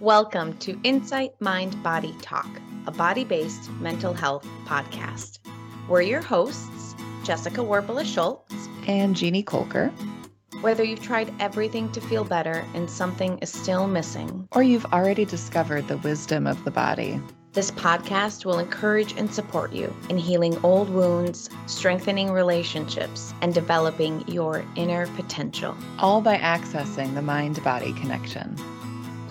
Welcome to Insight Mind Body Talk, a body based mental health podcast. We're your hosts, Jessica Warpala Schultz and Jeannie Kolker. Whether you've tried everything to feel better and something is still missing, or you've already discovered the wisdom of the body, this podcast will encourage and support you in healing old wounds, strengthening relationships, and developing your inner potential. All by accessing the mind body connection.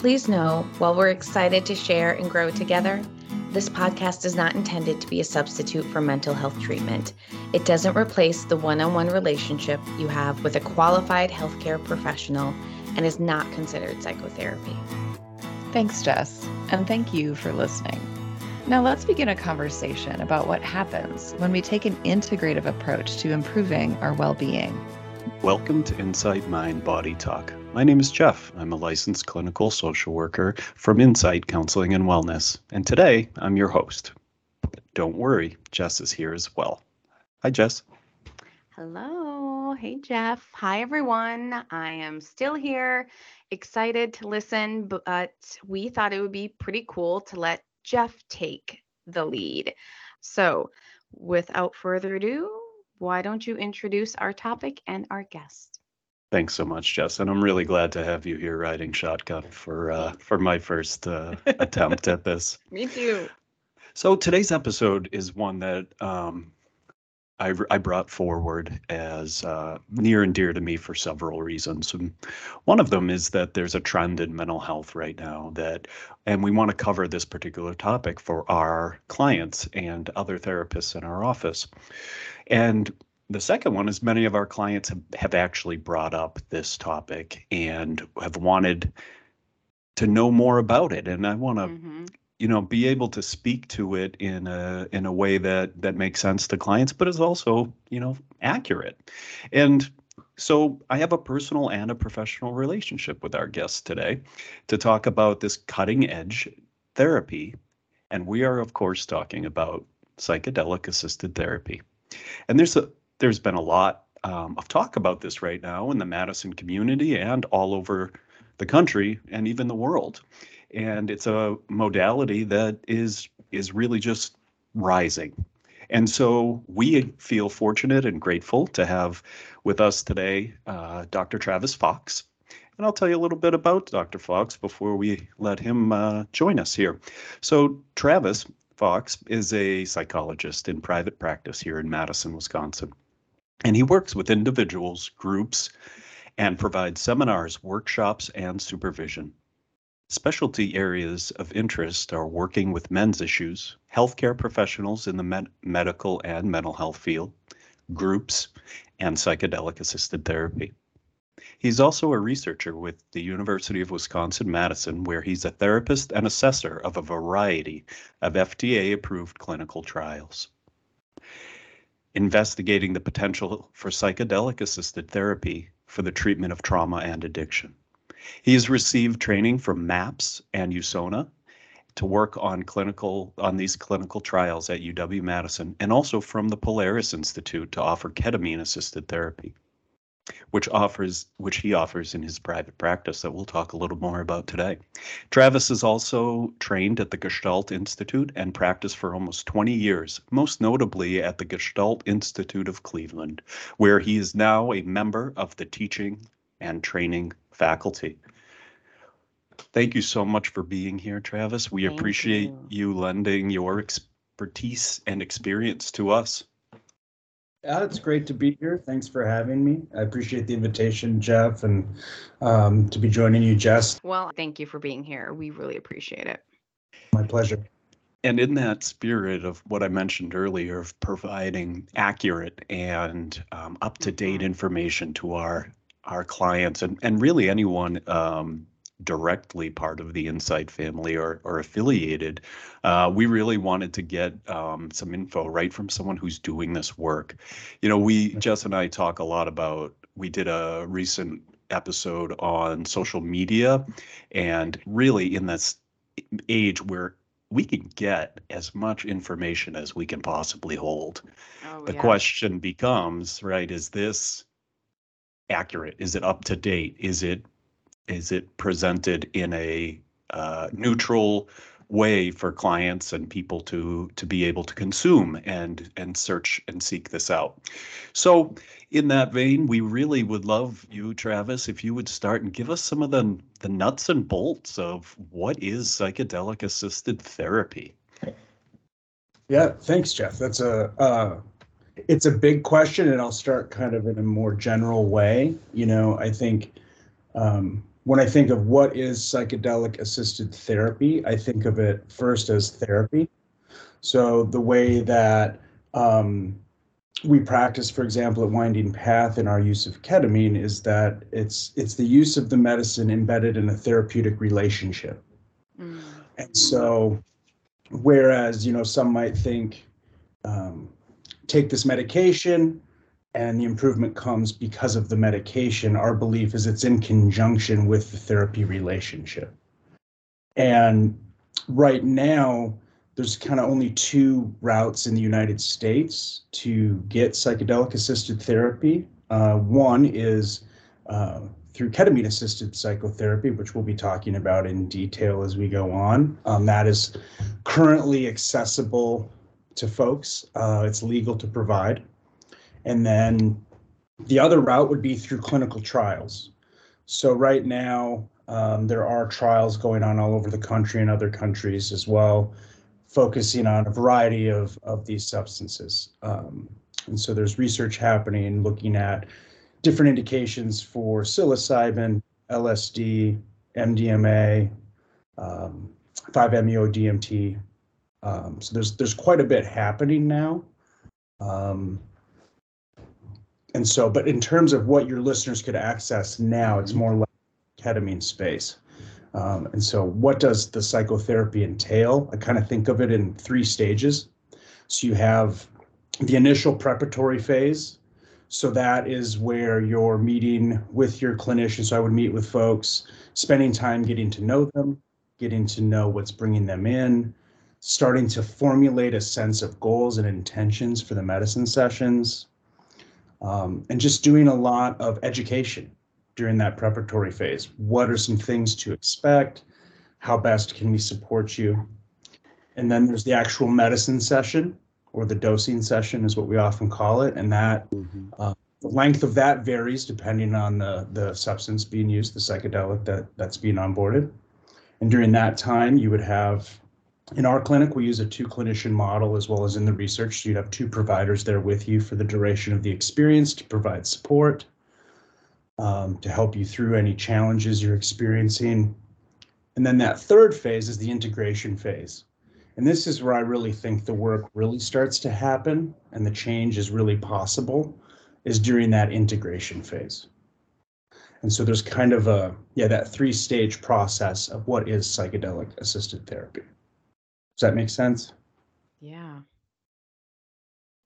Please know, while we're excited to share and grow together, this podcast is not intended to be a substitute for mental health treatment. It doesn't replace the one on one relationship you have with a qualified healthcare professional and is not considered psychotherapy. Thanks, Jess, and thank you for listening. Now, let's begin a conversation about what happens when we take an integrative approach to improving our well being. Welcome to Insight Mind Body Talk. My name is Jeff. I'm a licensed clinical social worker from Insight Counseling and Wellness, and today I'm your host. Don't worry, Jess is here as well. Hi, Jess. Hello. Hey, Jeff. Hi, everyone. I am still here, excited to listen, but we thought it would be pretty cool to let Jeff take the lead. So, without further ado, why don't you introduce our topic and our guest? Thanks so much, Jess, and I'm really glad to have you here riding shotgun for uh, for my first uh, attempt at this. Me too. So today's episode is one that um, I, I brought forward as uh, near and dear to me for several reasons. And one of them is that there's a trend in mental health right now that, and we want to cover this particular topic for our clients and other therapists in our office. And the second one is many of our clients have, have actually brought up this topic and have wanted to know more about it. And I want to, mm-hmm. you know, be able to speak to it in a in a way that that makes sense to clients, but is also, you know, accurate. And so I have a personal and a professional relationship with our guests today to talk about this cutting edge therapy. And we are, of course, talking about psychedelic assisted therapy. And there's a there's been a lot um, of talk about this right now in the Madison community and all over the country and even the world. And it's a modality that is is really just rising. And so we feel fortunate and grateful to have with us today uh, Dr. Travis Fox. And I'll tell you a little bit about Dr. Fox before we let him uh, join us here. So, Travis Fox is a psychologist in private practice here in Madison, Wisconsin. And he works with individuals, groups, and provides seminars, workshops, and supervision. Specialty areas of interest are working with men's issues, healthcare professionals in the med- medical and mental health field, groups, and psychedelic assisted therapy. He's also a researcher with the University of Wisconsin Madison, where he's a therapist and assessor of a variety of FDA approved clinical trials investigating the potential for psychedelic assisted therapy for the treatment of trauma and addiction. He has received training from MAPS and USONA to work on clinical on these clinical trials at UW Madison and also from the Polaris Institute to offer ketamine assisted therapy which offers which he offers in his private practice that we'll talk a little more about today. Travis is also trained at the Gestalt Institute and practiced for almost 20 years, most notably at the Gestalt Institute of Cleveland, where he is now a member of the teaching and training faculty. Thank you so much for being here, Travis. We Thank appreciate you. you lending your expertise and experience to us. Yeah, it's great to be here. Thanks for having me. I appreciate the invitation, Jeff, and um, to be joining you, Jess. Well, thank you for being here. We really appreciate it. My pleasure. And in that spirit of what I mentioned earlier, of providing accurate and um, up to date mm-hmm. information to our our clients and, and really anyone um, directly part of the Insight family or, or affiliated, uh, we really wanted to get um, some info right from someone who's doing this work. You know, we, Jess and I talk a lot about, we did a recent episode on social media and really in this age where we can get as much information as we can possibly hold. Oh, the yeah. question becomes, right, is this accurate? Is it up to date? Is it is it presented in a uh, neutral way for clients and people to to be able to consume and and search and seek this out. So in that vein, we really would love you, Travis, if you would start and give us some of the the nuts and bolts of what is psychedelic assisted therapy. Yeah, thanks, Jeff. That's a uh, it's a big question, and I'll start kind of in a more general way. You know, I think um, when I think of what is psychedelic assisted therapy, I think of it first as therapy. So the way that um, we practice, for example, at Winding Path in our use of ketamine is that it's it's the use of the medicine embedded in a therapeutic relationship. Mm. And so, whereas you know some might think, um, take this medication, and the improvement comes because of the medication. Our belief is it's in conjunction with the therapy relationship. And right now, there's kind of only two routes in the United States to get psychedelic assisted therapy. Uh, one is uh, through ketamine assisted psychotherapy, which we'll be talking about in detail as we go on. Um, that is currently accessible to folks, uh, it's legal to provide. And then the other route would be through clinical trials. So right now, um, there are trials going on all over the country and other countries as well, focusing on a variety of, of these substances. Um, and so there's research happening looking at different indications for psilocybin, LSD, MDMA, um, 5-MeO DMT. Um, so there's there's quite a bit happening now. Um, and so, but in terms of what your listeners could access now, it's mm-hmm. more like ketamine space. Um, and so, what does the psychotherapy entail? I kind of think of it in three stages. So, you have the initial preparatory phase. So, that is where you're meeting with your clinician. So, I would meet with folks, spending time getting to know them, getting to know what's bringing them in, starting to formulate a sense of goals and intentions for the medicine sessions, um, and just doing a lot of education during that preparatory phase. What are some things to expect? How best can we support you? And then there's the actual medicine session or the dosing session is what we often call it. And that mm-hmm. uh, the length of that varies depending on the, the substance being used, the psychedelic that, that's being onboarded. And during that time, you would have in our clinic, we use a two clinician model as well as in the research. So you'd have two providers there with you for the duration of the experience to provide support, um, to help you through any challenges you're experiencing. And then that third phase is the integration phase. And this is where I really think the work really starts to happen and the change is really possible is during that integration phase. And so there's kind of a, yeah, that three stage process of what is psychedelic assisted therapy. Does that make sense? Yeah.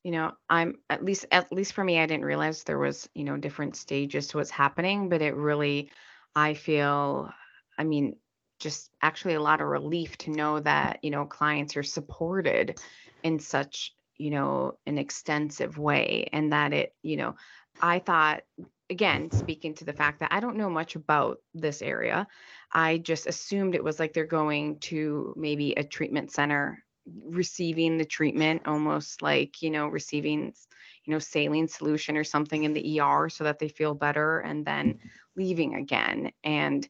You know, I'm at least at least for me, I didn't realize there was, you know, different stages to what's happening, but it really I feel I mean, just actually a lot of relief to know that, you know, clients are supported in such, you know, an extensive way and that it, you know, I thought again, speaking to the fact that I don't know much about this area, I just assumed it was like they're going to maybe a treatment center, receiving the treatment, almost like, you know, receiving, you know, saline solution or something in the ER so that they feel better and then mm-hmm. leaving again. And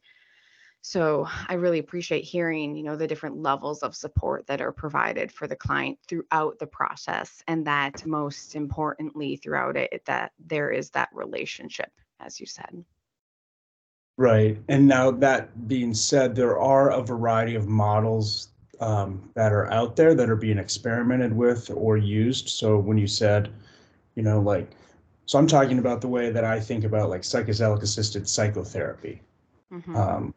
so I really appreciate hearing, you know, the different levels of support that are provided for the client throughout the process and that most importantly throughout it that there is that relationship as you said. Right. And now that being said, there are a variety of models um, that are out there that are being experimented with or used. So when you said, you know, like, so I'm talking about the way that I think about like psychedelic assisted psychotherapy. Mm-hmm. Um,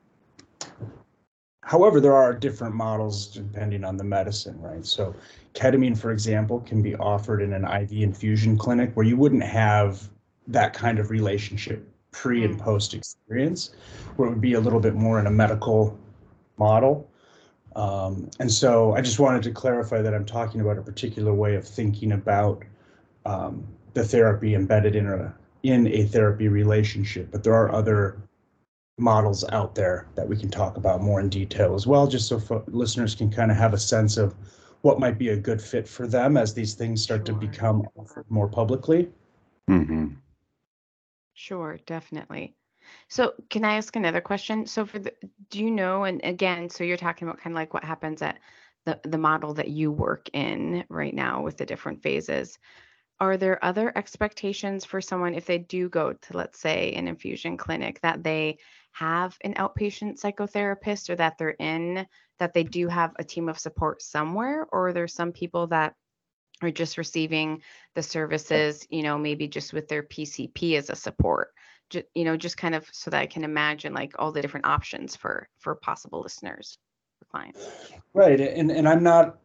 However, there are different models depending on the medicine, right? So, ketamine, for example, can be offered in an IV infusion clinic where you wouldn't have that kind of relationship pre and mm. post experience, where it would be a little bit more in a medical model. Um, and so, I just wanted to clarify that I'm talking about a particular way of thinking about um, the therapy embedded in a in a therapy relationship, but there are other models out there that we can talk about more in detail as well, just so fo- listeners can kind of have a sense of what might be a good fit for them as these things start Sure. to become offered more publicly. Mm-hmm. Sure, definitely. So, can I ask another question? So, for the, do you know, and again, so you're talking about kind of like what happens at the the model that you work in right now with the different phases. Are there other expectations for someone if they do go to, let's say, an infusion clinic that they have an outpatient psychotherapist or that they're in, that they do have a team of support somewhere? Or are there some people that are just receiving the services, you know, maybe just with their PCP as a support? Just, you know, just kind of so that I can imagine like all the different options for for possible listeners, for clients. Right, and and I'm not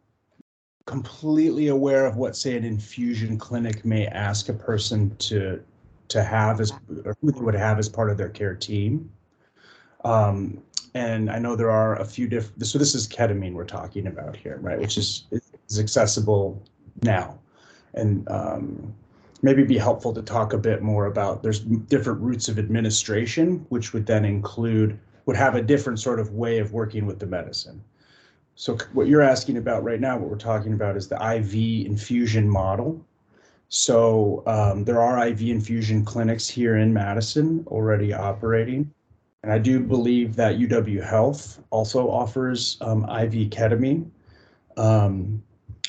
completely aware of what, say, an infusion clinic may ask a person to to have as or who they would have as part of their care team. Um, and I know there are a few different. So this is ketamine we're talking about here, right? Which is is accessible now, and um, maybe be helpful to talk a bit more about. There's different routes of administration, which would then include would have a different sort of way of working with the medicine. So what you're asking about right now, what we're talking about is the IV infusion model. So um, there are IV infusion clinics here in Madison already operating. And I do believe that UW Health also offers um, IV ketamine. Um,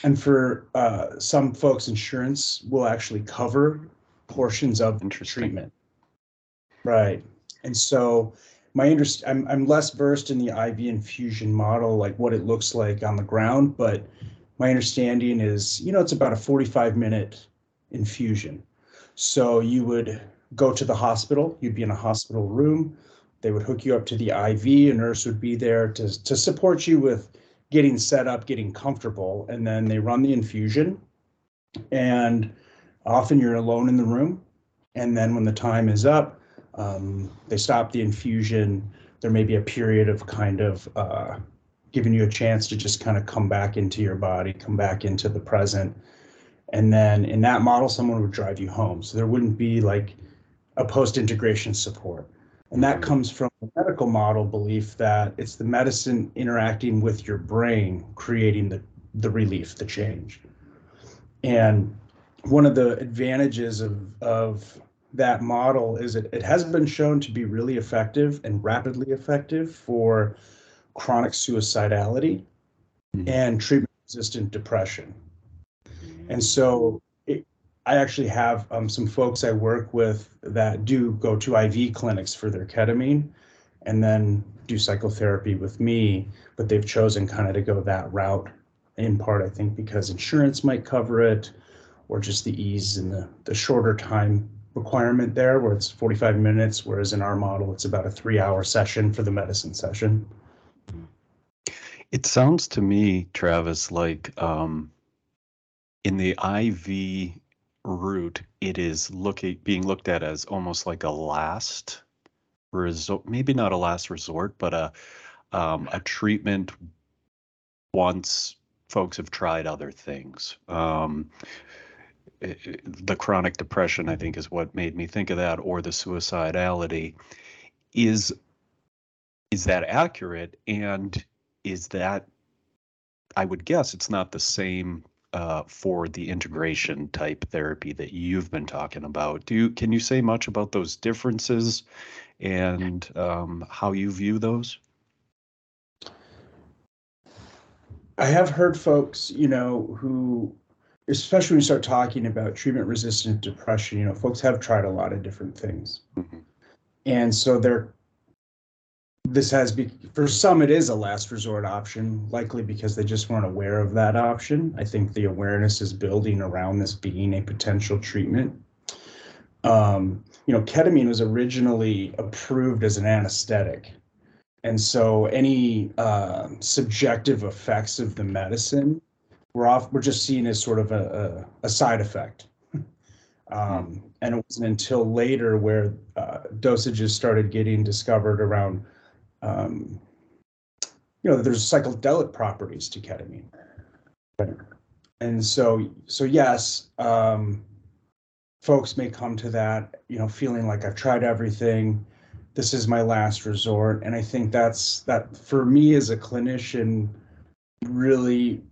and for uh, some folks, insurance will actually cover portions of the treatment. Right. And so my interest, I'm, I'm less versed in the IV infusion model, like what it looks like on the ground, but my understanding is, you know, it's about a 45 minute infusion. So you would go to the hospital, you'd be in a hospital room, they would hook you up to the IV, a nurse would be there to, to support you with getting set up, getting comfortable, and then they run the infusion. And often you're alone in the room. And then when the time is up, um, they stop the infusion. There may be a period of kind of uh, giving you a chance to just kind of come back into your body, come back into the present. And then in that model, someone would drive you home. So there wouldn't be like a post integration support. And that comes from the medical model belief that it's the medicine interacting with your brain, creating the, the relief, the change. And one of the advantages of, of that model is it, it has been shown to be really effective and rapidly effective for chronic suicidality Mhm. and treatment resistant depression. And so it, I actually have um, some folks I work with that do go to IV clinics for their ketamine and then do psychotherapy with me, but they've chosen kind of to go that route in part, I think, because insurance might cover it or just the ease and the, the shorter time requirement there where it's 45 minutes, whereas in our model, it's about a three hour session for the medicine session. It sounds to me, Travis, like um, in the IV route, it is looking being looked at as almost like a last resort, maybe not a last resort, but a um, a treatment once folks have tried other things. Um, the chronic depression, I think, is what made me think of that, or the suicidality. Is is that accurate? And is that I would guess it's not the same uh, for the integration type therapy that you've been talking about. Do you can you say much about those differences and um, how you view those? I have heard folks, you know, who, especially when you start talking about treatment resistant depression, you know, folks have tried a lot of different things. Mhm. And so they're, this has be, for some, it is a last resort option, likely because they just weren't aware of that option. I think the awareness is building around this being a potential treatment. Um, you know, ketamine was originally approved as an anesthetic. And so any uh, subjective effects of the medicine we're off we're just seen as sort of a, a, a side effect. um, and it wasn't until later where uh, dosages started getting discovered around um, you know there's psychedelic properties to ketamine. And so so yes, um, folks may come to that, you know, feeling like I've tried everything this is my last resort. And I think that's that for me as a clinician, really,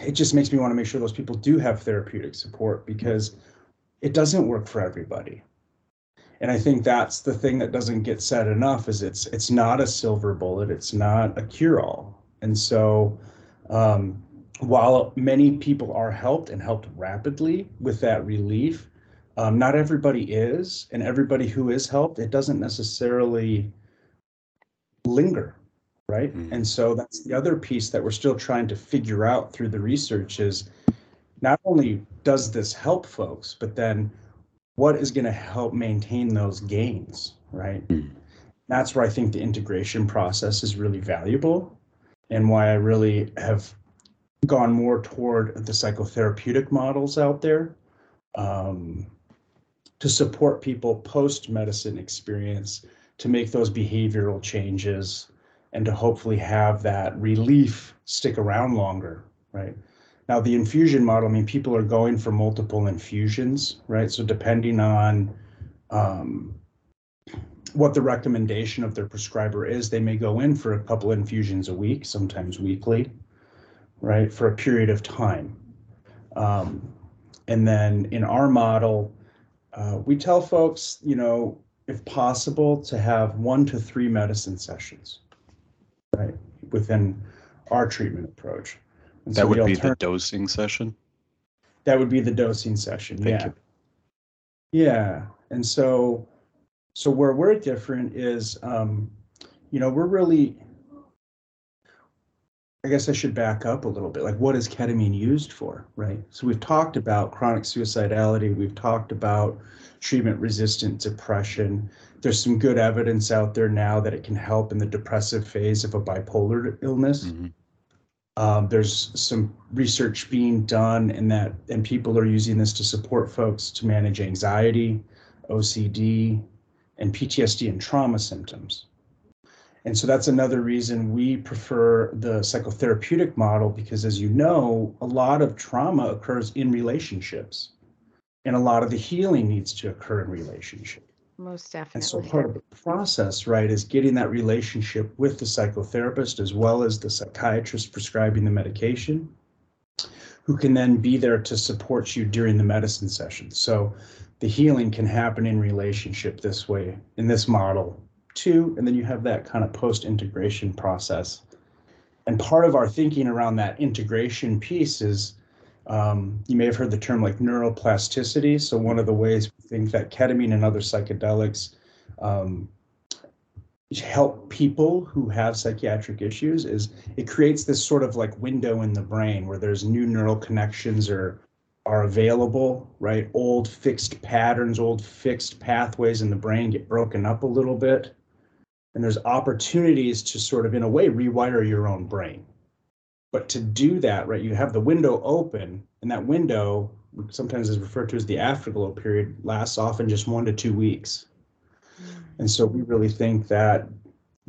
it just makes me want to make sure those people do have therapeutic support because it doesn't work for everybody. And I think that's the thing that doesn't get said enough is it's it's not a silver bullet, it's not a cure-all. And so um, while many people are helped and helped rapidly with that relief, um, not everybody is, and everybody who is helped, it doesn't necessarily linger, right? Mm. And so that's the other piece that we're still trying to figure out through the research is not only does this help folks, but then what is going to help maintain those gains, right? Mm. That's where I think the integration process is really valuable and why I really have gone more toward the psychotherapeutic models out there. Um, to support people post medicine experience to make those behavioral changes and to hopefully have that relief stick around longer, right? Now, the infusion model, I mean, people are going for multiple infusions, right? So, depending on um, what the recommendation of their prescriber is, they may go in for a couple infusions a week, sometimes weekly, right, for a period of time. Um, and then in our model, uh, we tell folks, you know, if possible, to have one to three medicine sessions, right, within our treatment approach. And that so would be the dosing session. That would be the dosing session. Thank yeah. You. Yeah, and so, so where we're different is, um, you know, we're really I guess I should back up a little bit. Like, what is ketamine used for, right? So we've talked about chronic suicidality. We've talked about treatment-resistant depression. There's some good evidence out there now that it can help in the depressive phase of a bipolar illness. Mm-hmm. Um, there's some research being done, and that and people are using this to support folks to manage anxiety, OCD, and PTSD and trauma symptoms. And so that's another reason we prefer the psychotherapeutic model because, as you know, a lot of trauma occurs in relationships, and a lot of the healing needs to occur in relationship. Most definitely. And so part of the process, right, is getting that relationship with the psychotherapist as well as the psychiatrist prescribing the medication, who can then be there to support you during the medicine session. So the healing can happen in relationship this way, in this model too. and then you have that kind of post integration process. And part of our thinking around that integration piece is um, you may have heard the term like neuroplasticity. So, one of the ways we think that ketamine and other psychedelics um, help people who have psychiatric issues is it creates this sort of like window in the brain where there's new neural connections or are available, right? Old fixed patterns, old fixed pathways in the brain get broken up a little bit and there's opportunities to sort of in a way rewire your own brain but to do that right you have the window open and that window sometimes is referred to as the afterglow period lasts often just one to two weeks. Hmm. And so we really think that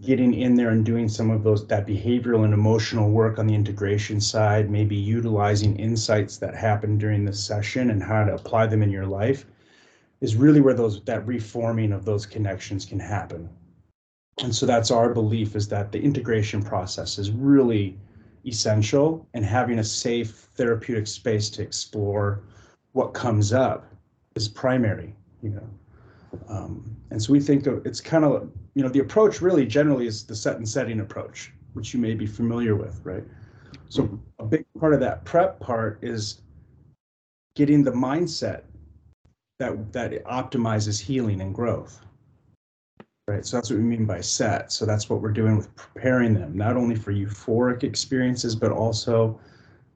getting in there and doing some of those that behavioral and emotional work on the integration side maybe utilizing insights that happen during the session and how to apply them in your life is really where those that reforming of those connections can happen. And so that's our belief is that the integration process is really essential and having a safe therapeutic space to explore what comes up is primary you know. Um, and so we think it's kind of you know the approach really generally is the set and setting approach which you may be familiar with right? So a big part of that prep part is getting the mindset that that optimizes healing and growth Right, so that's what we mean by set. So that's what we're doing with preparing them, not only for euphoric experiences, but also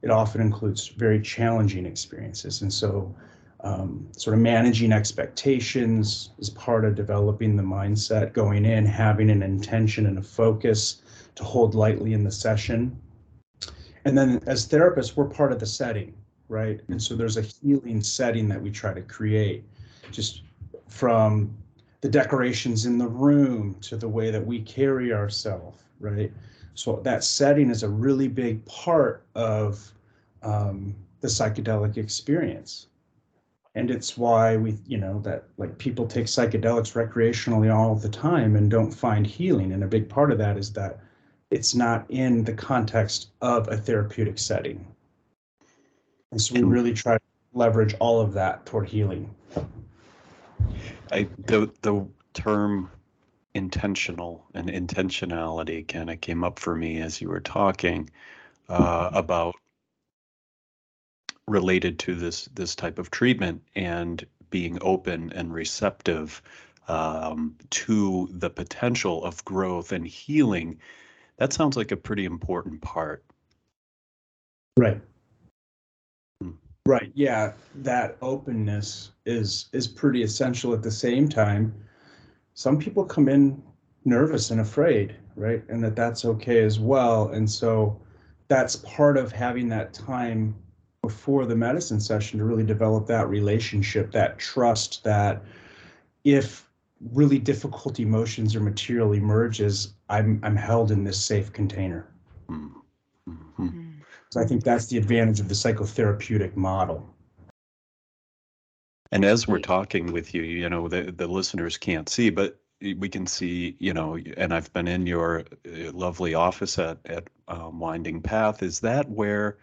it often includes very challenging experiences. And so, um, sort of managing expectations is part of developing the mindset going in, having an intention and a focus to hold lightly in the session. And then as therapists, we're part of the setting, right? And so there's a healing setting that we try to create just from the decorations in the room to the way that we carry ourselves, right? So that setting is a really big part of um, the psychedelic experience. and it's why we you know that like people take psychedelics recreationally all the time and don't find healing and a big part of that is that it's not in the context of a therapeutic setting and so we really try to leverage all of that toward healing I the the term intentional and intentionality kind of came up for me as you were talking uh, about related to this this type of treatment and being open and receptive um, to the potential of growth and healing. That sounds like a pretty important part. right. Right yeah that openness is is pretty essential at the same time some people come in nervous and afraid right and that that's okay as well and so that's part of having that time before the medicine session to really develop that relationship, that trust that if really difficult emotions or material emerges, I'm I'm held in this safe container. Mm-hmm. So I think that's the advantage of the psychotherapeutic model. And as we're talking with you, you know, the, the listeners can't see, but we can see, you know, and I've been in your uh, lovely office at, at um, Winding Path. Is that where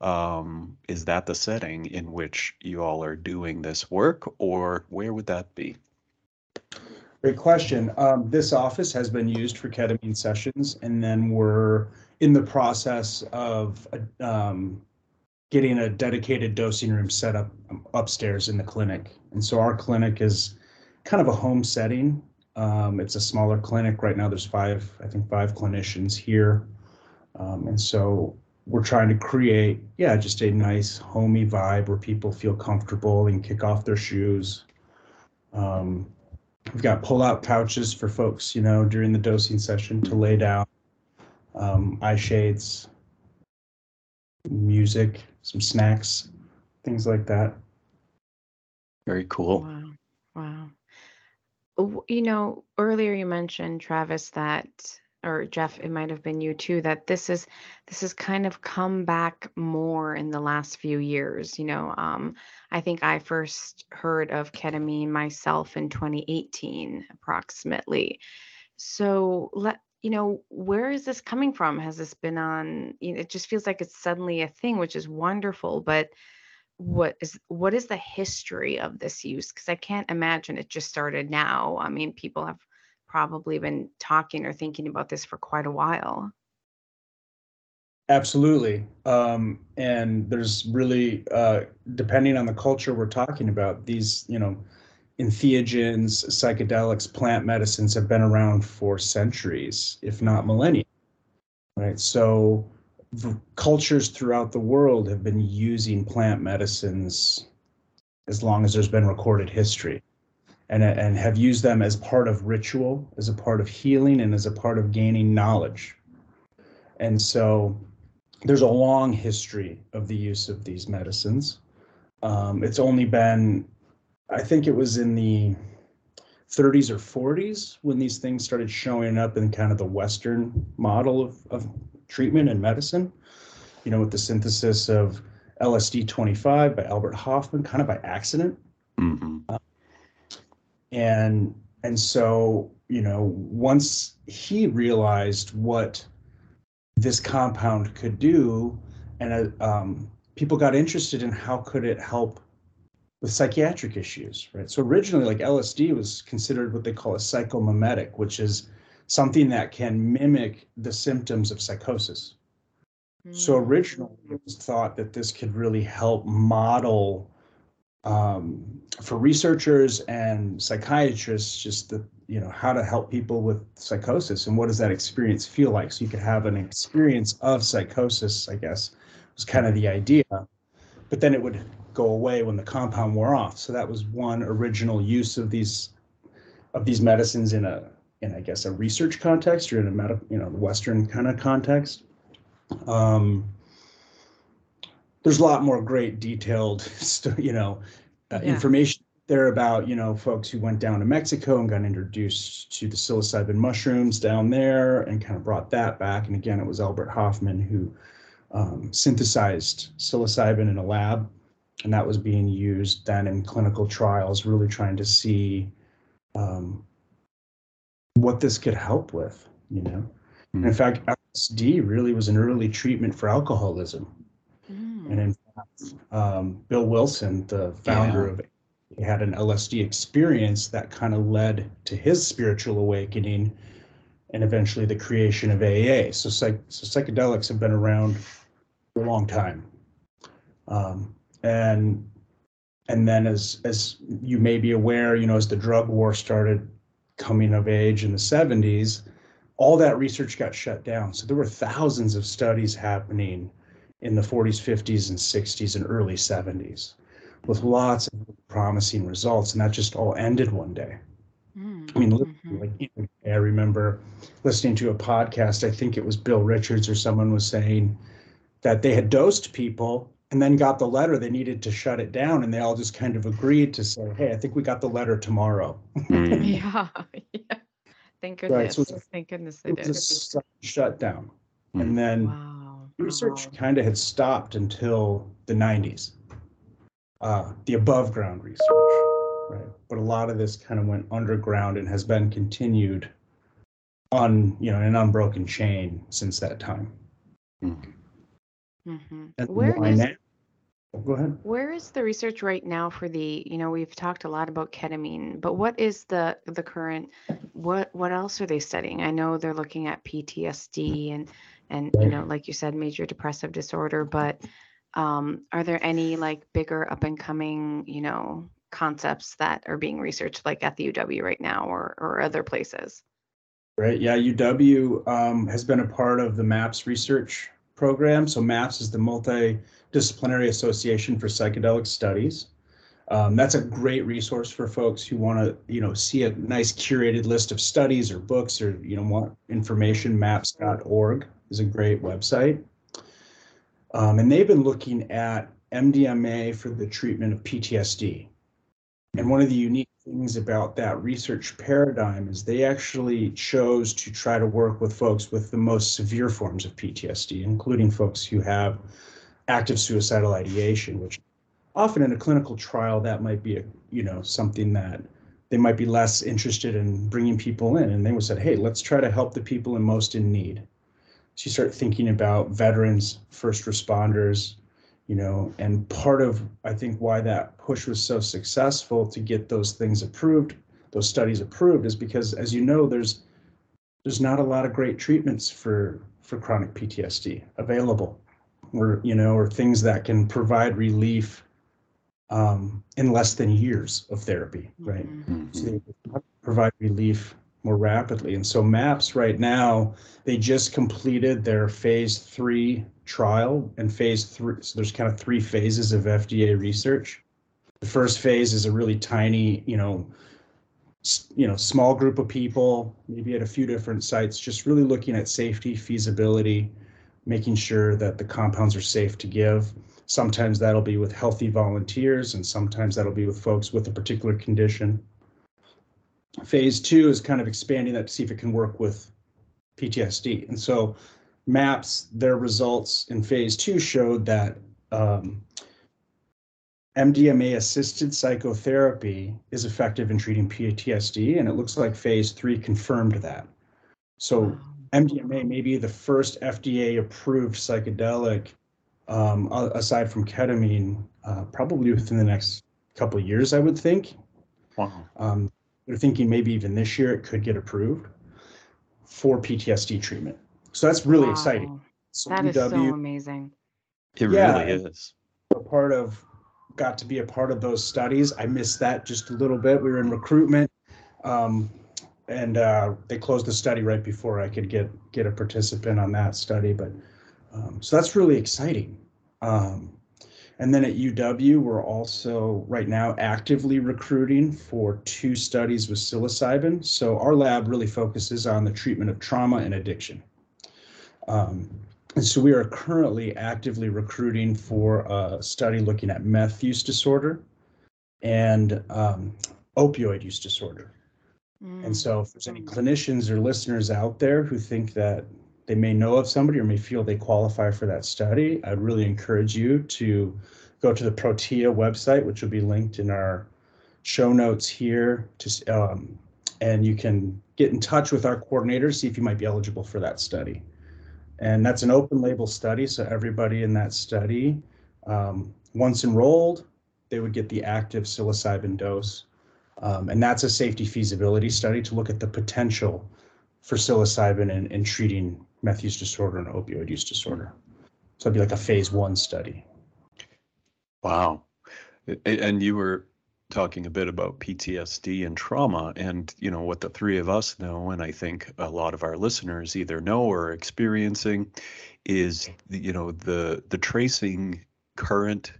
um, is that the setting in which you all are doing this work, or where would that be? Great question. Um, this office has been used for ketamine sessions, and then we're in the process of um, getting a dedicated dosing room set up um, upstairs in the clinic. And so our clinic is kind of a home setting. Um, it's a smaller clinic right now. There's five, I think, five clinicians here, um, and so we're trying to create, yeah, just a nice homey vibe where people feel comfortable and kick off their shoes. Um, we've got pull-out couches for folks, you know, during the dosing session to lay down, um, eye shades, music, some snacks, things like that. Very cool. Wow. Wow. You know, earlier you mentioned, Travis, that or Jeff, it might have been you too, that this is this has kind of come back more in the last few years. You know, um, I think I first heard of ketamine myself in 2018, approximately. So let you know, where is this coming from? Has this been on? You know, it just feels like it's suddenly a thing, which is wonderful, but what is what is the history of this use because i can't imagine it just started now i mean people have probably been talking or thinking about this for quite a while. Absolutely. Um, and there's really, uh, depending on the culture we're talking about, these, you know, entheogens, psychedelics, plant medicines have been around for centuries, if not millennia. Right. So cultures throughout the world have been using plant medicines as long as there's been recorded history and, and have used them as part of ritual, as a part of healing, and as a part of gaining knowledge. And so there's a long history of the use of these medicines. Um, it's only been, I think it was in the 30s or 40s when these things started showing up in kind of the Western model of, of treatment and medicine, you know, with the synthesis of LSD 25 by Albert Hofmann, kind of by accident. Mm-hmm. Uh, and and so you know once he realized what this compound could do and uh, um, people got interested in how could it help with psychiatric issues right so originally like lsd was considered what they call a psychomimetic which is something that can mimic the symptoms of psychosis mm. so originally it was thought that this could really help model um, for researchers and psychiatrists, just the you know how to help people with psychosis and what does that experience feel like. So you could have an experience of psychosis, I guess, was kind of the idea. But then it would go away when the compound wore off. So that was one original use of these of these medicines in a in I guess a research context or in a medical you know Western kind of context. Um, there's a lot more great detailed, you know, uh, yeah. information there about you know folks who went down to Mexico and got introduced to the psilocybin mushrooms down there and kind of brought that back. And again, it was Albert Hofmann who um, synthesized psilocybin in a lab and that was being used then in clinical trials, really trying to see um, what this could help with, you know. Mm. In fact, LSD really was an early treatment for alcoholism. Mm. And in fact, um, Bill Wilson, the founder yeah. of had an LSD experience that kind of led to his spiritual awakening and eventually the creation of AA. So, psych- so psychedelics have been around for a long time. Um, and and then as as you may be aware, you know, as the drug war started coming of age in the 70s, all that research got shut down. So there were thousands of studies happening in the 40s, 50s, and 60s and early 70s with lots of promising results. And that just all ended one day. Mm-hmm. I mean, mm-hmm. like I remember listening to a podcast, I think it was Bill Richards or someone was saying that they had dosed people and then got the letter they needed to shut it down and they all just kind of agreed to say hey i think we got the letter tomorrow mm. yeah yeah thank goodness right, so thank goodness they did shut down mm. and then wow. research wow. kind of had stopped until the 90s uh, the above ground research right but a lot of this kind of went underground and has been continued on you know an unbroken chain since that time mm. Mm-hmm. Where is, now, Go ahead. Where is the research right now for the, you know, we've talked a lot about ketamine, but what is the the current what what else are they studying? I know they're looking at PTSD and and you know, like you said, major depressive disorder, but um, are there any like bigger up and coming, you know, concepts that are being researched like at the UW right now or or other places? Right. Yeah, UW um, has been a part of the MAPS research program. So MAPS is the Multidisciplinary Association for Psychedelic Studies. Um, that's a great resource for folks who want to, you know, see a nice curated list of studies or books or, you know, want information. Maps.org is a great website. Um, and they've been looking at MDMA for the treatment of PTSD. And one of the unique things about that research paradigm is they actually chose to try to work with folks with the most severe forms of PTSD, including folks who have active suicidal ideation, which often in a clinical trial that might be a you know something that they might be less interested in bringing people in. And they would said hey let's try to help the people in most in need. So you start thinking about veterans first responders you know and part of i think why that push was so successful to get those things approved those studies approved is because as you know there's there's not a lot of great treatments for for chronic ptsd available or you know or things that can provide relief um, in less than years of therapy right mm-hmm. so they provide relief more rapidly. And so MAPS right now, they just completed their phase three trial and phase three. So there's kind of three phases of FDA research. The first phase is a really tiny, you know, you know, small group of people, maybe at a few different sites, just really looking at safety, feasibility, making sure that the compounds are safe to give. Sometimes that'll be with healthy volunteers, and sometimes that'll be with folks with a particular condition. Phase two is kind of expanding that to see if it can work with PTSD. And so MAPS, their results in phase two showed that um, MDMA assisted psychotherapy is effective in treating PTSD, and it looks like phase three confirmed that. So MDMA may be the first FDA approved psychedelic um, aside from ketamine, uh, probably within the next couple of years, I would think. Wow. Um, they're thinking maybe even this year it could get approved for PTSD treatment. So that's really wow. exciting. So that is so amazing. It yeah, really is. A part of got to be a part of those studies. I missed that just a little bit. We were in recruitment, um, and uh, they closed the study right before I could get get a participant on that study. But um, so that's really exciting. Um, and then at UW, we're also right now actively recruiting for two studies with psilocybin. So our lab really focuses on the treatment of trauma and addiction. Um, and so we are currently actively recruiting for a study looking at meth use disorder and um, opioid use disorder. Mm. And so if there's any clinicians or listeners out there who think that they may know of somebody or may feel they qualify for that study, I'd really encourage you to go to the Protea website, which will be linked in our show notes here. Um, and you can get in touch with our coordinator, to see if you might be eligible for that study. And that's an open label study, so everybody in that study, um, once enrolled, they would get the active psilocybin dose. Um, and that's a safety feasibility study to look at the potential for psilocybin in, in treating meth use disorder and opioid use disorder. So it'd be like a phase one study. Wow. And you were talking a bit about PTSD and trauma and you know what the three of us know and I think a lot of our listeners either know or are experiencing is you know the the tracing current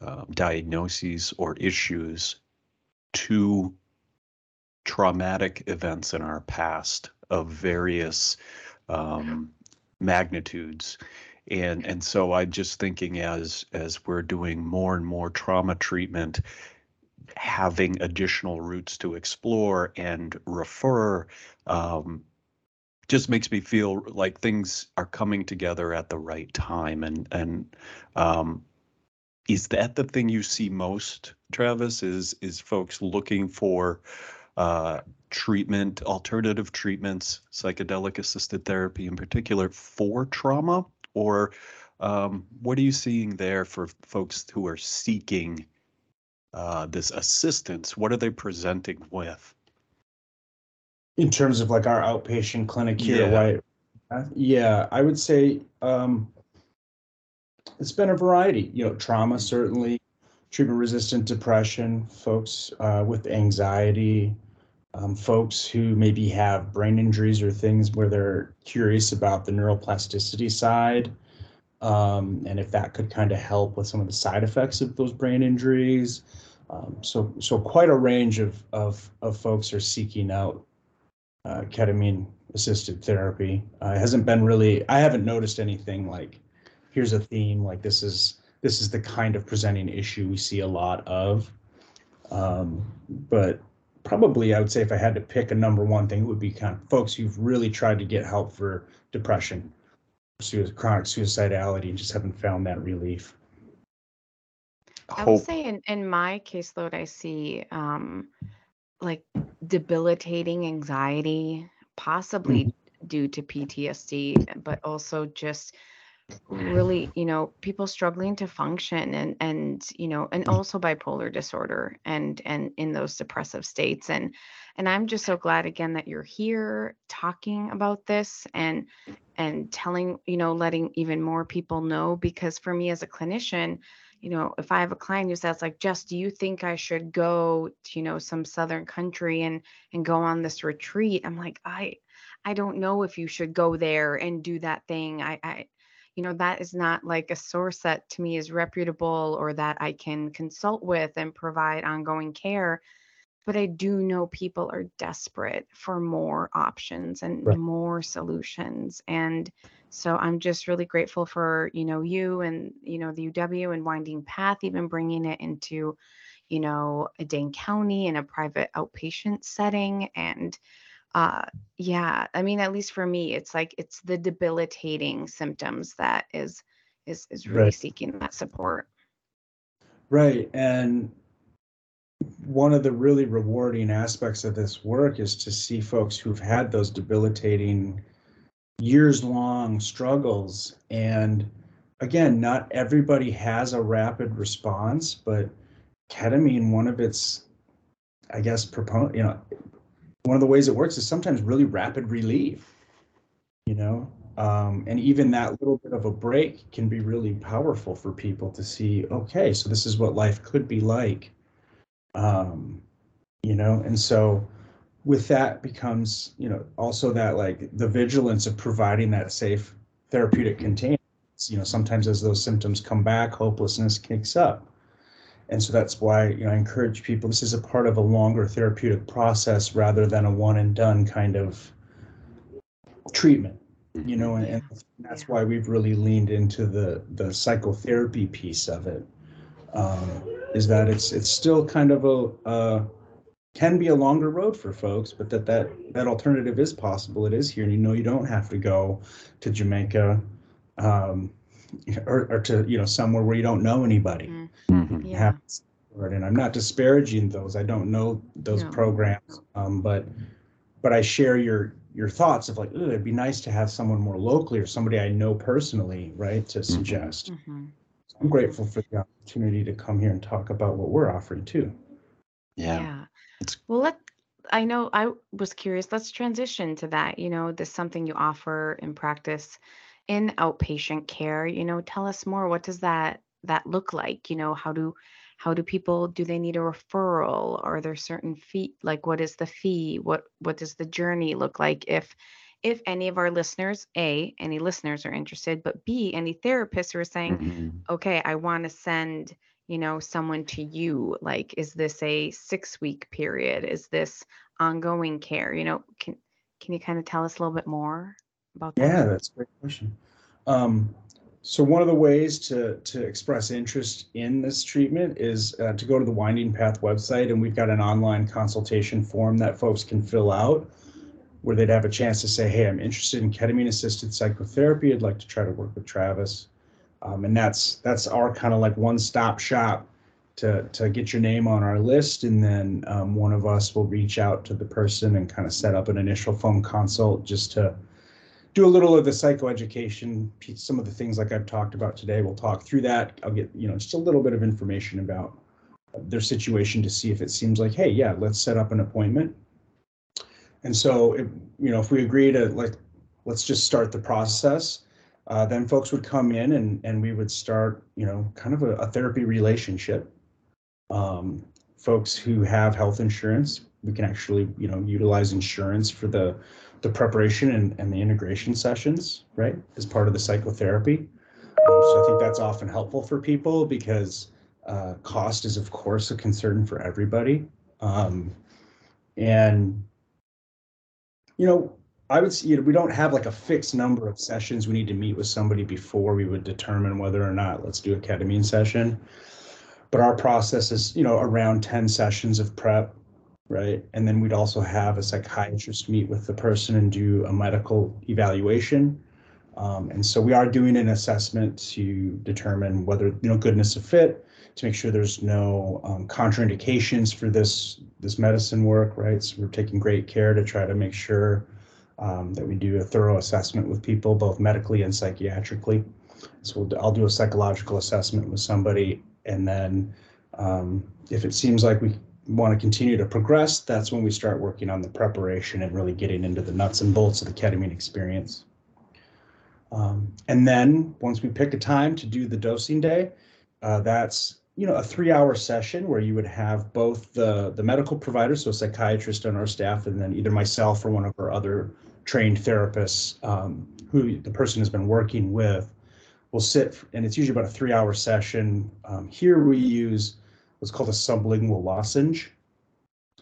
um, diagnoses or issues to traumatic events in our past of various um, magnitudes. And and so i'm just thinking as as we're doing more and more trauma treatment having additional routes to explore and refer um, just makes me feel like things are coming together at the right time. And and um, is that the thing you see most travis is is folks looking for uh, treatment alternative treatments psychedelic assisted therapy in particular for trauma or um, what are you seeing there for folks who are seeking uh, this assistance? What are they presenting with? In terms of like our outpatient clinic here, Yeah. why? Yeah, I would say um, it's been a variety. You know, trauma certainly, treatment-resistant depression, folks uh, with anxiety, um, folks who maybe have brain injuries or things where they're curious about the neuroplasticity side, um, and if that could kind of help with some of the side effects of those brain injuries. Um, so, so quite a range of of of folks are seeking out uh, ketamine assisted therapy. Uh, it hasn't been really. I haven't noticed anything like here's a theme like this is this is the kind of presenting issue we see a lot of. Um, but probably I would say if I had to pick a number one thing, it would be kind of folks who've really tried to get help for depression, sui- chronic suicidality, and just haven't found that relief. I would say in, in my caseload, I see um, like debilitating anxiety, possibly due to PTSD, but also just really, you know, people struggling to function and and you know, and mm. also bipolar disorder and and in those depressive states. And and I'm just so glad again that you're here talking about this and and telling, you know, letting even more people know because for me as a clinician, you know, if I have a client who says like, just do you think I should go to, you know, some southern country and and go on this retreat? I'm like, I I don't know if you should go there and do that thing. I I you know, that is not like a source that to me is reputable or that I can consult with and provide ongoing care. But I do know people are desperate for more options and Right. more solutions. And so I'm just really grateful for, you know, you and, you know, the UW and Winding Path, even bringing it into, you know, a Dane County in a private outpatient setting. And uh, yeah, I mean, at least for me, it's like it's the debilitating symptoms that is is is really Right. seeking that support. Right. And one of the really rewarding aspects of this work is to see folks who've had those debilitating years long struggles. And again, not everybody has a rapid response, but ketamine, one of its, I guess, proponent, you know, one of the ways it works is sometimes really rapid relief, you know? Um, and even that little bit of a break can be really powerful for people to see, okay, so this is what life could be like. Um, you know, and so with that becomes, you know, also that like the vigilance of providing that safe therapeutic container. You know, sometimes as those symptoms come back, hopelessness kicks up. And so that's why, you know, I encourage people, this is a part of a longer therapeutic process rather than a one and done kind of treatment you know and, and that's why we've really leaned into the the psychotherapy piece of it um, is that it's it's still kind of a uh, can be a longer road for folks but that that that alternative is possible it is here and you know you don't have to go to jamaica um, or, or to you know somewhere where you don't know anybody. Mhm. Yeah. have support. And I'm not disparaging those. I don't know those No. programs, um, but but I share your your thoughts of like, it'd be nice to have someone more locally or somebody I know personally, right, to suggest. Mhm. I'm grateful for the opportunity to come here and talk about what we're offering too. Yeah. Yeah. Well, let I know I was curious. Let's transition to that. You know, this something you offer in practice in outpatient care. You know, tell us more. What does that that look like? You know, how do how do people do they need a referral? Are there certain fee like what is the fee? What what does the journey look like if if any of our listeners, A, any listeners are interested, but B, any therapists who are saying, Mhm. okay, I want to send, you know, someone to you. Like, is this a six week period? Is this ongoing care? You know, can can you kind of tell us a little bit more about that? Yeah, that's a great question. Um, so one of the ways to to express interest in this treatment is uh, to go to the Winding Path website, and we've got an online consultation form that folks can fill out, where they'd have a chance to say, "Hey, I'm interested in ketamine-assisted psychotherapy. I'd like to try to work with Travis," um, and that's that's our kind of like one-stop shop to to get your name on our list, and then um, one of us will reach out to the person and kind of set up an initial phone consult just to do a little of the psychoeducation some of the things like I've talked about today. We'll talk through that. I'll get, you know, just a little bit of information about their situation to see if it seems like, hey, yeah, let's set up an appointment. And so, if, you know, if we agree to like, let's just start the process, uh, then folks would come in and and we would start, you know, kind of a, a therapy relationship. Um, folks who have health insurance, we can actually, you know, utilize insurance for the the preparation and, and the integration sessions, right, as part of the psychotherapy. Um, so I think that's often helpful for people because uh, cost is, of course, a concern for everybody. Um, and, you know, I would say you know, we don't have like a fixed number of sessions we need to meet with somebody before we would determine whether or not let's do a ketamine session. But our process is, you know, around 10 sessions of prep right? And then we'd also have a psychiatrist meet with the person and do a medical evaluation. Um, and so we are doing an assessment to determine whether you know goodness of fit, to make sure there's no um, contraindications for this this medicine work, right? So we're taking great care to try to make sure um, that we do a thorough assessment with people, both medically and psychiatrically. So we'll, I'll do a psychological assessment with somebody, and then um, if it seems like we want to continue to progress, that's when we start working on the preparation and really getting into the nuts and bolts of the ketamine experience. Um, and then once we pick a time to do the dosing day, uh, that's you know a three-hour session where you would have both the the medical provider, so a psychiatrist on our staff, and then either myself or one of our other trained therapists um, who the person has been working with will sit, and it's usually about a three-hour session. Um, here we use what's called a sublingual lozenge.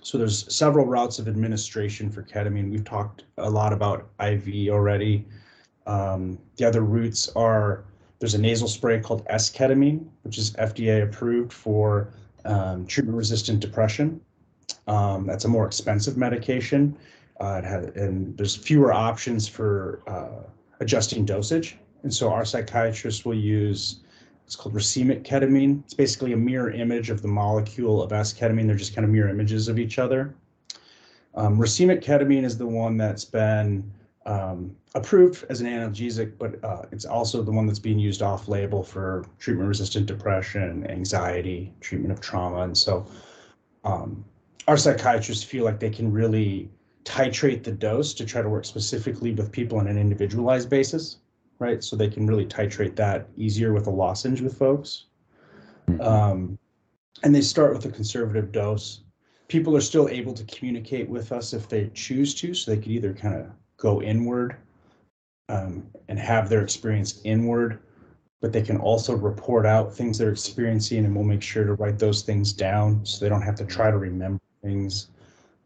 So there's several routes of administration for ketamine. We've talked a lot about IV already. Um, the other routes are there's a nasal spray called S-ketamine, which is FDA approved for um, treatment-resistant depression. Um, that's a more expensive medication, uh, and there's fewer options for uh, adjusting dosage. And so our psychiatrists will use it's called racemic ketamine. It's basically a mirror image of the molecule of S-ketamine. They're just kind of mirror images of each other. Um, racemic ketamine is the one that's been um, approved as an analgesic, but uh, it's also the one that's being used off-label for treatment-resistant depression, anxiety, treatment of trauma. And so um, our psychiatrists feel like they can really titrate the dose to try to work specifically with people on an individualized basis right? So they can really titrate that easier with a lozenge with folks. Um, and they start with a conservative dose. People are still able to communicate with us if they choose to, so they could either kind of go inward um, and have their experience inward, but they can also report out things they're experiencing, and we'll make sure to write those things down so they don't have to try to remember things.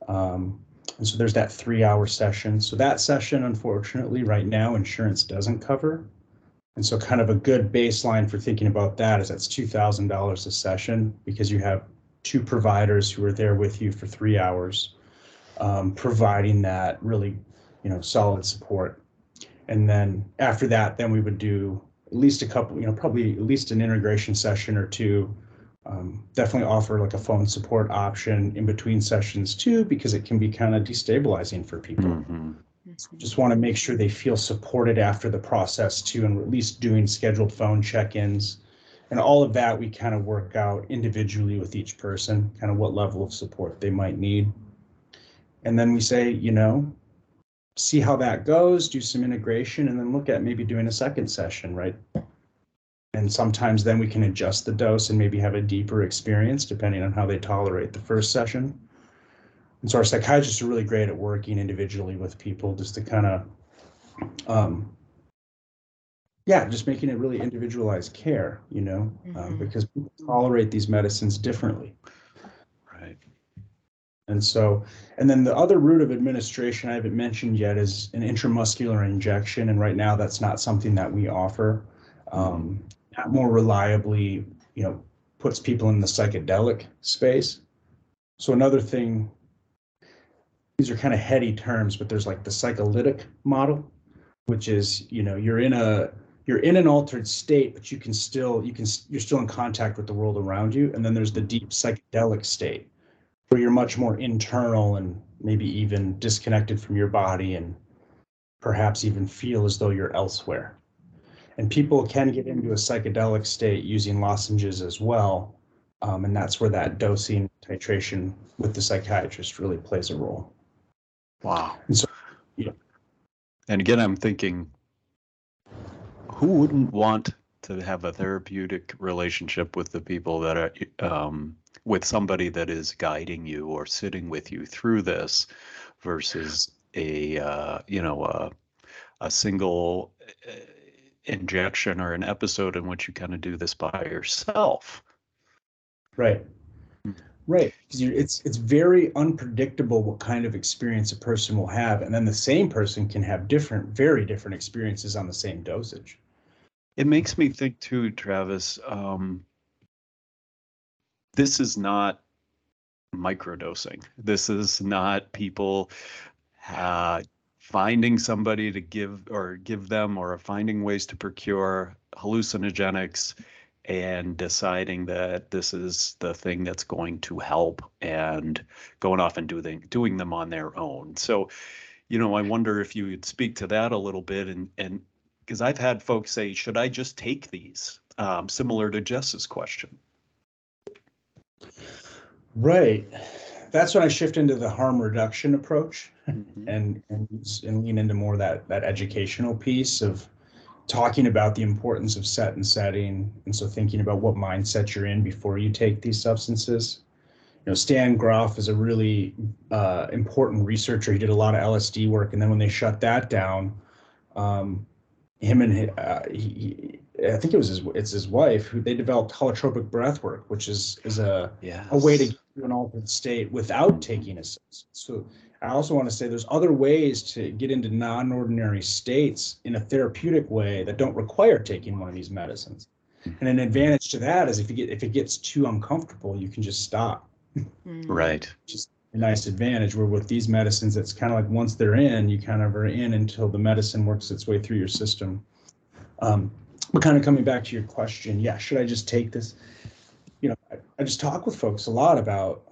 Um, and so there's that three hour session. So that session, unfortunately, right now, insurance doesn't cover. And so kind of a good baseline for thinking about that is that's $2,000 a session because you have two providers who are there with you for three hours, um, providing that really, you know, solid support. And then after that, then we would do at least a couple, you know, probably at least an integration session or two. Um, definitely offer like a phone support option in between sessions too, because it can be kind of destabilizing for people. Mhm. Just want to make sure they feel supported after the process too, and at least doing scheduled phone check-ins. And all of that we kind of work out individually with each person, kind of what level of support they might need. And then we say, you know, see how that goes, do some integration, and then look at maybe doing a second session, right? And sometimes then we can adjust the dose and maybe have a deeper experience depending on how they tolerate the first session. And so our psychiatrists are really great at working individually with people just to kind of, um, yeah, just making it really individualized care, you know, um, Mhm. because people tolerate these medicines differently. Right. And so, and then the other route of administration I haven't mentioned yet is an intramuscular injection. And right now, that's not something that we offer. Um, that more reliably, you know, puts people in the psychedelic space. So another thing, these are kind of heady terms, but there's like the psycholytic model, which is, you know, you're in a you're in an altered state, but you can still you can you're still in contact with the world around you. And then there's the deep psychedelic state where you're much more internal and maybe even disconnected from your body and perhaps even feel as though you're elsewhere. And people can get into a psychedelic state using lozenges as well. Um, and that's where that dosing titration with the psychiatrist really plays a role. Wow. And so- yeah. And again, I'm thinking, who wouldn't want to have a therapeutic relationship with the people that are, um, with somebody that is guiding you or sitting with you through this versus a, uh, you know, a, a single uh, injection or an episode in which you kind of do this by yourself. Right. Hmm. Right. Because it's it's very unpredictable what kind of experience a person will have. And then the same person can have different, very different experiences on the same dosage. It makes me think too, Travis. Um, this is not microdosing. This is not people uh, finding somebody to give or give them or finding ways to procure hallucinogenics and deciding that this is the thing that's going to help and going off and doing doing them on their own. So, you know, I wonder if you would speak to that a little bit and and because I've had folks say, should I just take these? Um, similar to Jess's question. Right. That's when I shift into the harm reduction approach Mhm. and and, and lean into more that that educational piece of talking about the importance of set and setting. And so thinking about what mindset you're in before you take these substances. You know Stan Grof is a really uh, important researcher. He did a lot of lsd work. And then when they shut that down um, him and uh, he- i think it was his it's his wife who they developed holotropic breath work which is is a Yeah. a way to get to an altered state without taking a substance. So I also want to say there's other ways to get into non-ordinary states in a therapeutic way that don't require taking one of these medicines. And an advantage to that is if you get if it gets too uncomfortable, you can just stop. Right. Right. A nice advantage where with these medicines, it's kind of like once they're in, you kind of are in until the medicine works its way through your system. Um, but kind of coming back to your question, yeah, should I just take this? You know, I, I just talk with folks a lot about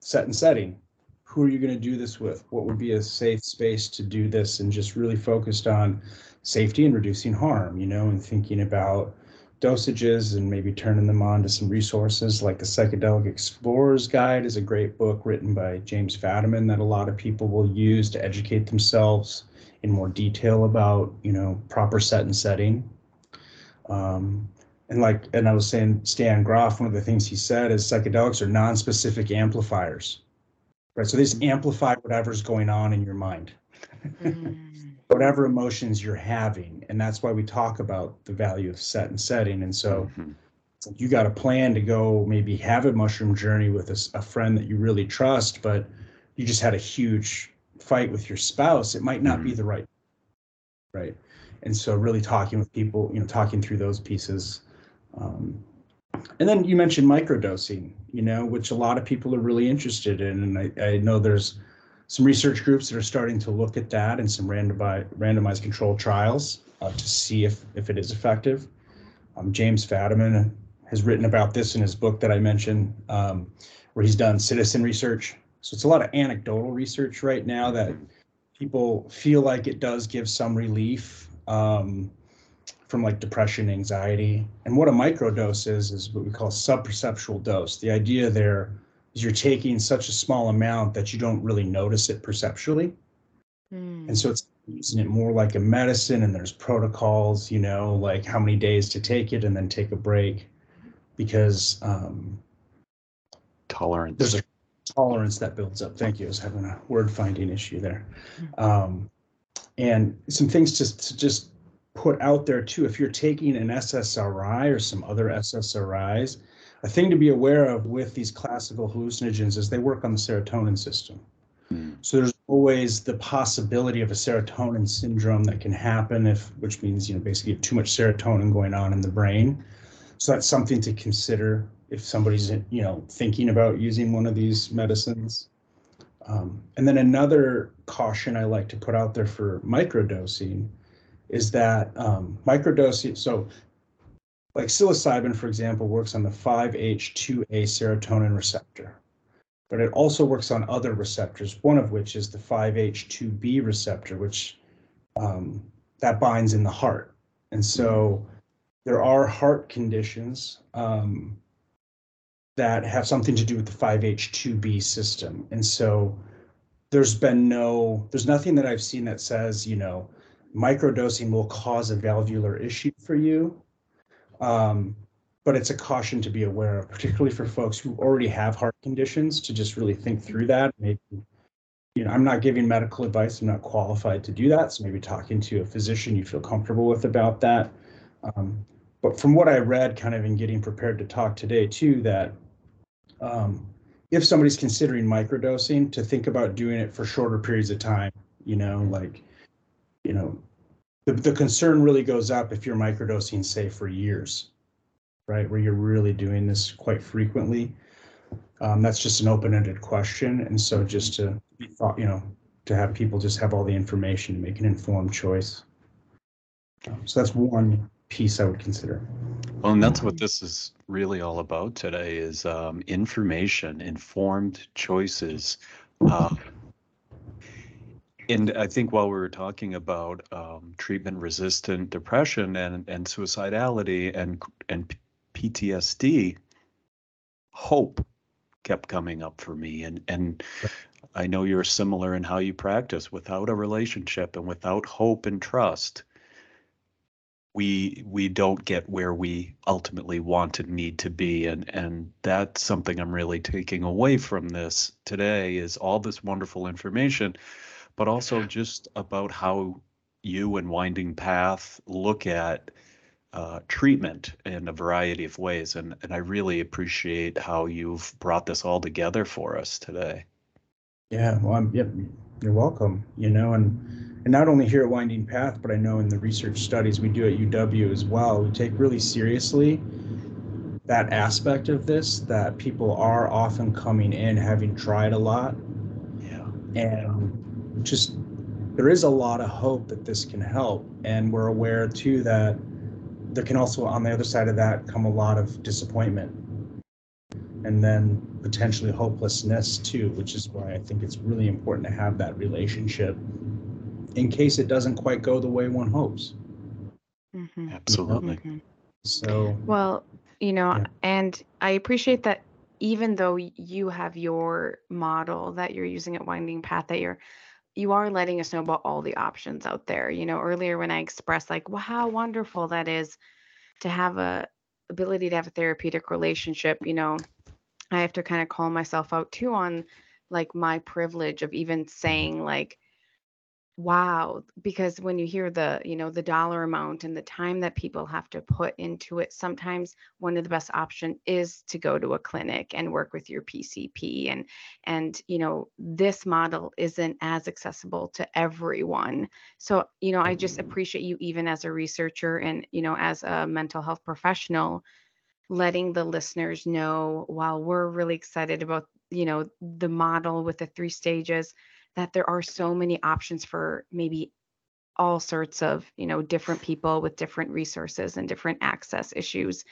set and setting. Who are you going to do this with? What would be a safe space to do this? And just really focused on safety and reducing harm, you know, and thinking about dosages and maybe turning them on to some resources like the Psychedelic Explorer's Guide is a great book written by James Fadiman that a lot of people will use to educate themselves in more detail about, you know, proper set and setting. Um, and like, and I was saying, Stan Grof, one of the things he said is psychedelics are non-specific amplifiers, right? So they just amplify whatever's going on in your mind Mm. whatever emotions you're having. And that's why we talk about the value of set and setting. And so Mhm. you got a plan to go maybe have a mushroom journey with a friend that you really trust, but you just had a huge fight with your spouse. It might not be Mhm. the right, right? And so really talking with people, you know, talking through those pieces. Um, and then you mentioned microdosing, you know, which a lot of people are really interested in. And I, I know there's some research groups that are starting to look at that and some randomized randomized control trials. uh, to see if if it is effective. Um, James Fadiman has written about this in his book that I mentioned, um, where he's done citizen research. So it's a lot of anecdotal research right now that people feel like it does give some relief um, from like depression, anxiety. And what a microdose is, is what we call subperceptual dose. The idea there is you're taking such a small amount that you don't really notice it perceptually. Mm. And so it's using it more like a medicine and there's protocols, you know, like how many days to take it and then take a break because um, tolerance. There's a tolerance that builds up. Thank you. I was having a word finding issue there. Mm-hmm. Um, and some things to, to just put out there too. If you're taking an SSRI or some other SSRIs, a thing to be aware of with these classical hallucinogens is they work on the serotonin system. Mm. So there's always the possibility of a serotonin syndrome that can happen if, which means, you know, basically too much serotonin going on in the brain. So that's something to consider if somebody's, you know, thinking about using one of these medicines. Um, and then another caution I like to put out there for microdosing is that um, microdosing, so like psilocybin, for example, works on the 5H2A serotonin receptor, but it also works on other receptors, one of which is the 5H2B receptor, which um, that binds in the heart. And so there are heart conditions um, that have something to do with the 5H2B system. And so there's been no, there's nothing that I've seen that says, you know, microdosing will cause a valvular issue for you. Um, but it's a caution to be aware of, particularly for folks who already have heart conditions, to just really think through that. Maybe, you know, I'm not giving medical advice. I'm not qualified to do that. So maybe talking to a physician you feel comfortable with about that. Um, but from what I read, kind of in getting prepared to talk today, too, that um, if somebody's considering microdosing, to think about doing it for shorter periods of time. You know, like you know, the, the concern really goes up if you're microdosing, say, for years, right? Where you're really doing this quite frequently. Um, that's just an open-ended question. And so just to be thought, you know, to have people just have all the information to make an informed choice. Um, so that's one piece I would consider. Well, and that's what this is really all about today is um, information, informed choices. Uh, and I think while we were talking about um, treatment-resistant depression and and suicidality and and PTSD, hope kept coming up for me, and and I know you're similar in how you practice. Without a relationship and without hope and trust, we we don't get where we ultimately want and need to be and and that's something i'm really taking away from this today is all this wonderful information but also just about how you and Winding Path look at uh, treatment in a variety of ways. And, and I really appreciate how you've brought this all together for us today. Yeah, well, I'm, yep, you're welcome. You know, and and not only here at Winding Path, but I know in the research studies we do at UW as well, we take really seriously that aspect of this that people are often coming in having tried a lot. Yeah. And just there is a lot of hope that this can help and we're aware too that there can also on the other side of that come a lot of disappointment and then potentially hopelessness too which is why i think it's really important to have that relationship in case it doesn't quite go the way one hopes mm-hmm. absolutely mm-hmm. so well you know yeah. and i appreciate that even though you have your model that you're using at winding path that you're you are letting us know about all the options out there. You know, earlier when I expressed like, wow, how wonderful that is to have a ability to have a therapeutic relationship, you know, I have to kind of call myself out too on like my privilege of even saying like, Wow, because when you hear the, you know, the dollar amount and the time that people have to put into it, sometimes one of the best option is to go to a clinic and work with your PCP and and you know, this model isn't as accessible to everyone. So, you know, I just mm-hmm. appreciate you even as a researcher and, you know, as a mental health professional letting the listeners know while we're really excited about, you know, the model with the three stages that there are so many options for maybe all sorts of, you know, different people with different resources and different access issues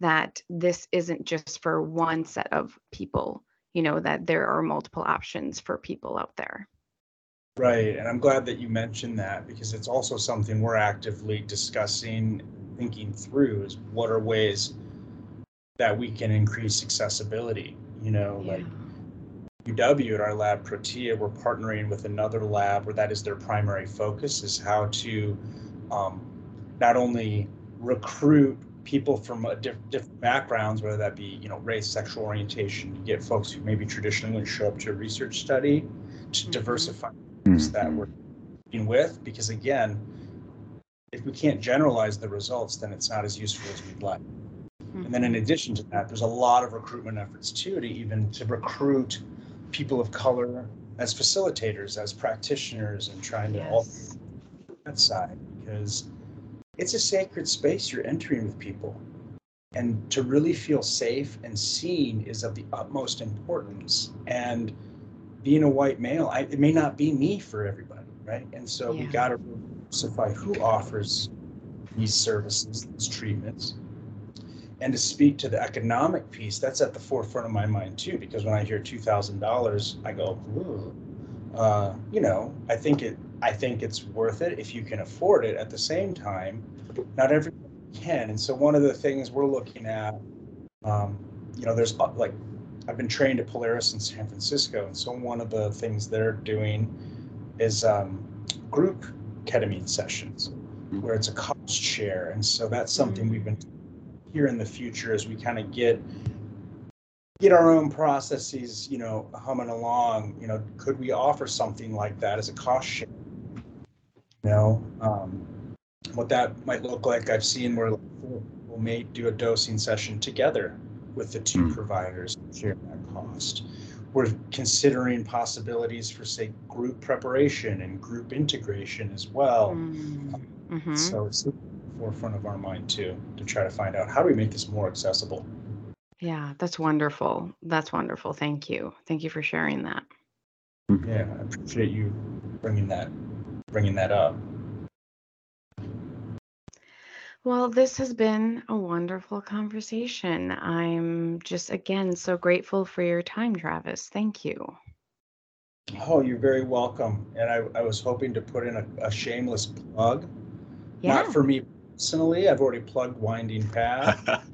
that this isn't just for one set of people, you know, that there are multiple options for people out there. Right. And I'm glad that you mentioned that because it's also something we're actively discussing, thinking through is what are ways that we can increase accessibility. You know, yeah. like UW at our lab Protea, we're partnering with another lab where that is their primary focus is how to um, not only recruit people from a diff- different backgrounds, whether that be you know race, sexual orientation, you get folks who maybe traditionally would show up to a research study to mm-hmm. diversify mm-hmm. that we're working with. Because again, if we can't generalize the results, then it's not as useful as we'd like. Mm-hmm. And then in addition to that, there's a lot of recruitment efforts too to even to recruit people of color as facilitators, as practitioners, and trying to yes. all that side because it's a sacred space you're entering with people. And to really feel safe and seen is of the utmost importance. And being a white male, I, it may not be me for everybody, right? And so yeah. we got to specify who offers these services, these treatments. And to speak to the economic piece, that's at the forefront of my mind too, because when I hear two thousand dollars, I go, uh, you know, I think it I think it's worth it if you can afford it. At the same time, not everyone can. And so one of the things we're looking at, um, you know, there's uh, like I've been trained at Polaris in San Francisco, and so one of the things they're doing is um, group ketamine sessions, mm-hmm. where it's a cost share, and so that's something mm-hmm. we've been here in the future as we kind of get get our own processes, you know, humming along. You know, could we offer something like that as a cost share? You know, um, what that might look like. I've seen where we'll may do a dosing session together with the two mm. providers, share that cost. We're considering possibilities for, say, group preparation and group integration as well. Mm-hmm. So it's the forefront of our mind too, to try to find out how do we make this more accessible. Yeah, that's wonderful. That's wonderful. Thank you. Thank you for sharing that. Mm-hmm. Yeah, I appreciate you bringing that bringing that up. Well, this has been a wonderful conversation. I'm just again so grateful for your time, Travis. Thank you. Oh, you're very welcome. And I, I was hoping to put in a, a shameless plug. Yeah. Not for me personally. I've already plugged Winding Path.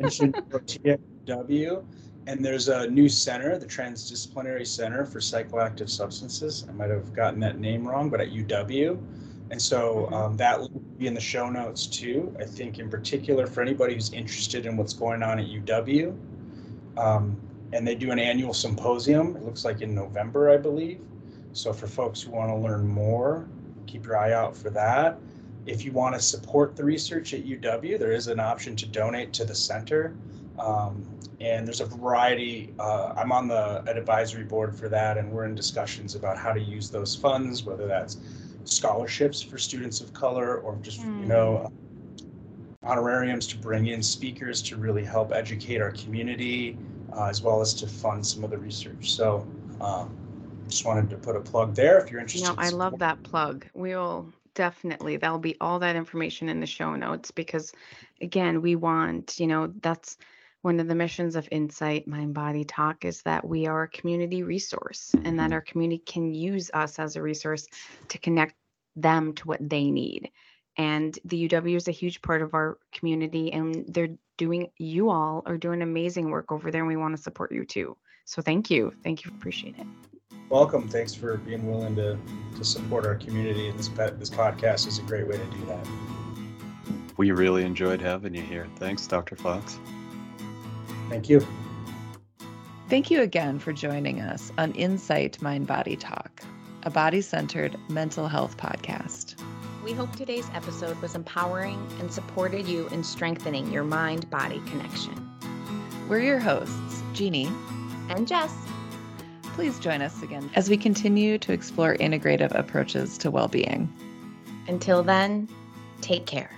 TXW. And there's a new center, the Transdisciplinary Center for Psychoactive Substances. I might have gotten that name wrong, but at UW. And so mm-hmm. um, that will be in the show notes too. I think, in particular, for anybody who's interested in what's going on at UW. Um, and they do an annual symposium, it looks like in November, I believe. So for folks who want to learn more, keep your eye out for that. If you want to support the research at UW, there is an option to donate to the center. Um, and there's a variety. Uh, I'm on the an advisory board for that, and we're in discussions about how to use those funds, whether that's scholarships for students of color or just mm. you know honorariums to bring in speakers to really help educate our community, uh, as well as to fund some of the research. So. Um, just wanted to put a plug there if you're interested. No, I love that plug. We'll definitely That'll be all that information in the show notes because again we want you know that's one of the missions of Insight Mind Body Talk is that we are a community resource and that mm-hmm. our community can use us as a resource to connect them to what they need. And the UW is a huge part of our community, and they're doing, you all are doing amazing work over there, and we want to support you too. So thank you. Thank you. Appreciate it. Welcome. Thanks for being willing to, to support our community. This, this podcast is a great way to do that. We really enjoyed having you here. Thanks, Dr. Fox. Thank you. Thank you again for joining us on Insight Mind Body Talk, a body centered mental health podcast. We hope today's episode was empowering and supported you in strengthening your mind body connection. We're your hosts, Jeannie and Jess. Please join us again as we continue to explore integrative approaches to well being. Until then, take care.